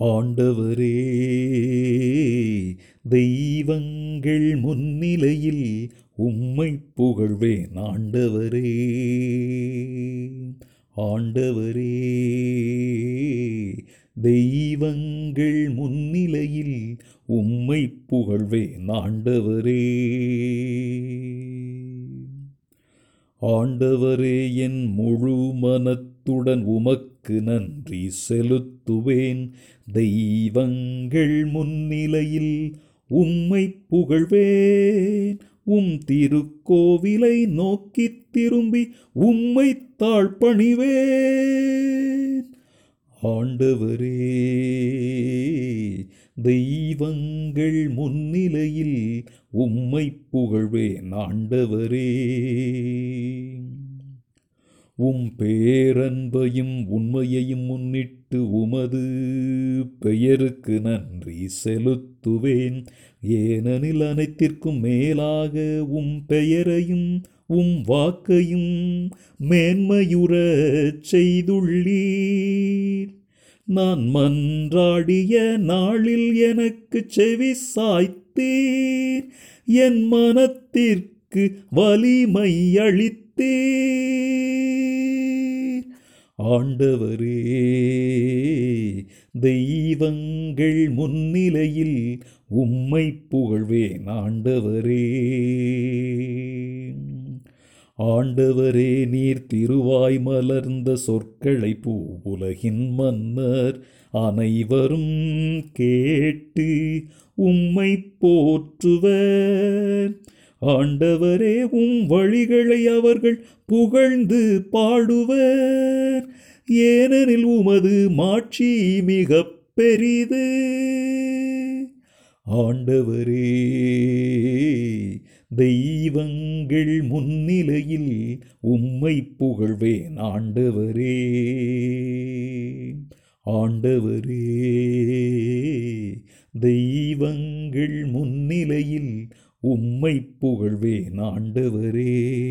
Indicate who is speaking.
Speaker 1: ஆண்டவரே தெய்வங்கள் முன்னிலையில் உம்மை புகழ்வேன். ஆண்டவரே ஆண்டவரே தெய்வங்கள் முன்னிலையில் உம்மை புகழ்வேன். ஆண்டவரே. ஆண்டவரே என் முழு மனத்துடன் உமக்கு நன்றி செலுத்துவேன். தெய்வங்கள் முன்னிலையில் உம்மை புகழ்வேன். உம் திருக்கோவிலை நோக்கி திரும்பி உம்மை தாழ்பணிவேன். ஆண்டவரே தெய்வங்கள் முன்னிலையில் உம்மை புகழ்வே நாண்டவரே. உம் பேரன்பையும் உண்மையையும் முன்னிட்டு உமது பெயருக்கு நன்றி செலுத்துவேன். ஏனெனில் அனைத்திற்கும் மேலாக உம் பெயரையும் உம் வாக்கையும் மேன்மையுறச் செய்துள்ளீர். நான் மன்றாடிய நாளில் எனக்கு செவி சாய்த்தீர். என் மனத்திற்கு வலிமை அளித்தீர். ஆண்டவரே தெய்வங்கள் முன்னிலையில் உம்மை புகழ்வேன் ஆண்டவரே. ஆண்டவரே நீர் திருவாய் மலர்ந்த சொற்களை பூவுலகின் மன்னர் அனைவரும் கேட்டு உம்மை போற்றுவர். ஆண்டவரே உம் வழிகளை அவர்கள் புகழ்ந்து பாடுவர். ஏனெனில் உமது மாட்சி மிக பெரிது. ஆண்டவரே தெய்வங்கள் முன்னிலையில் உம்மை புகழ்வேன் ஆண்டவரே. ஆண்டவரே. தெய்வங்கள் முன்னிலையில் உம்மை புகழ்வேன் ஆண்டவரே.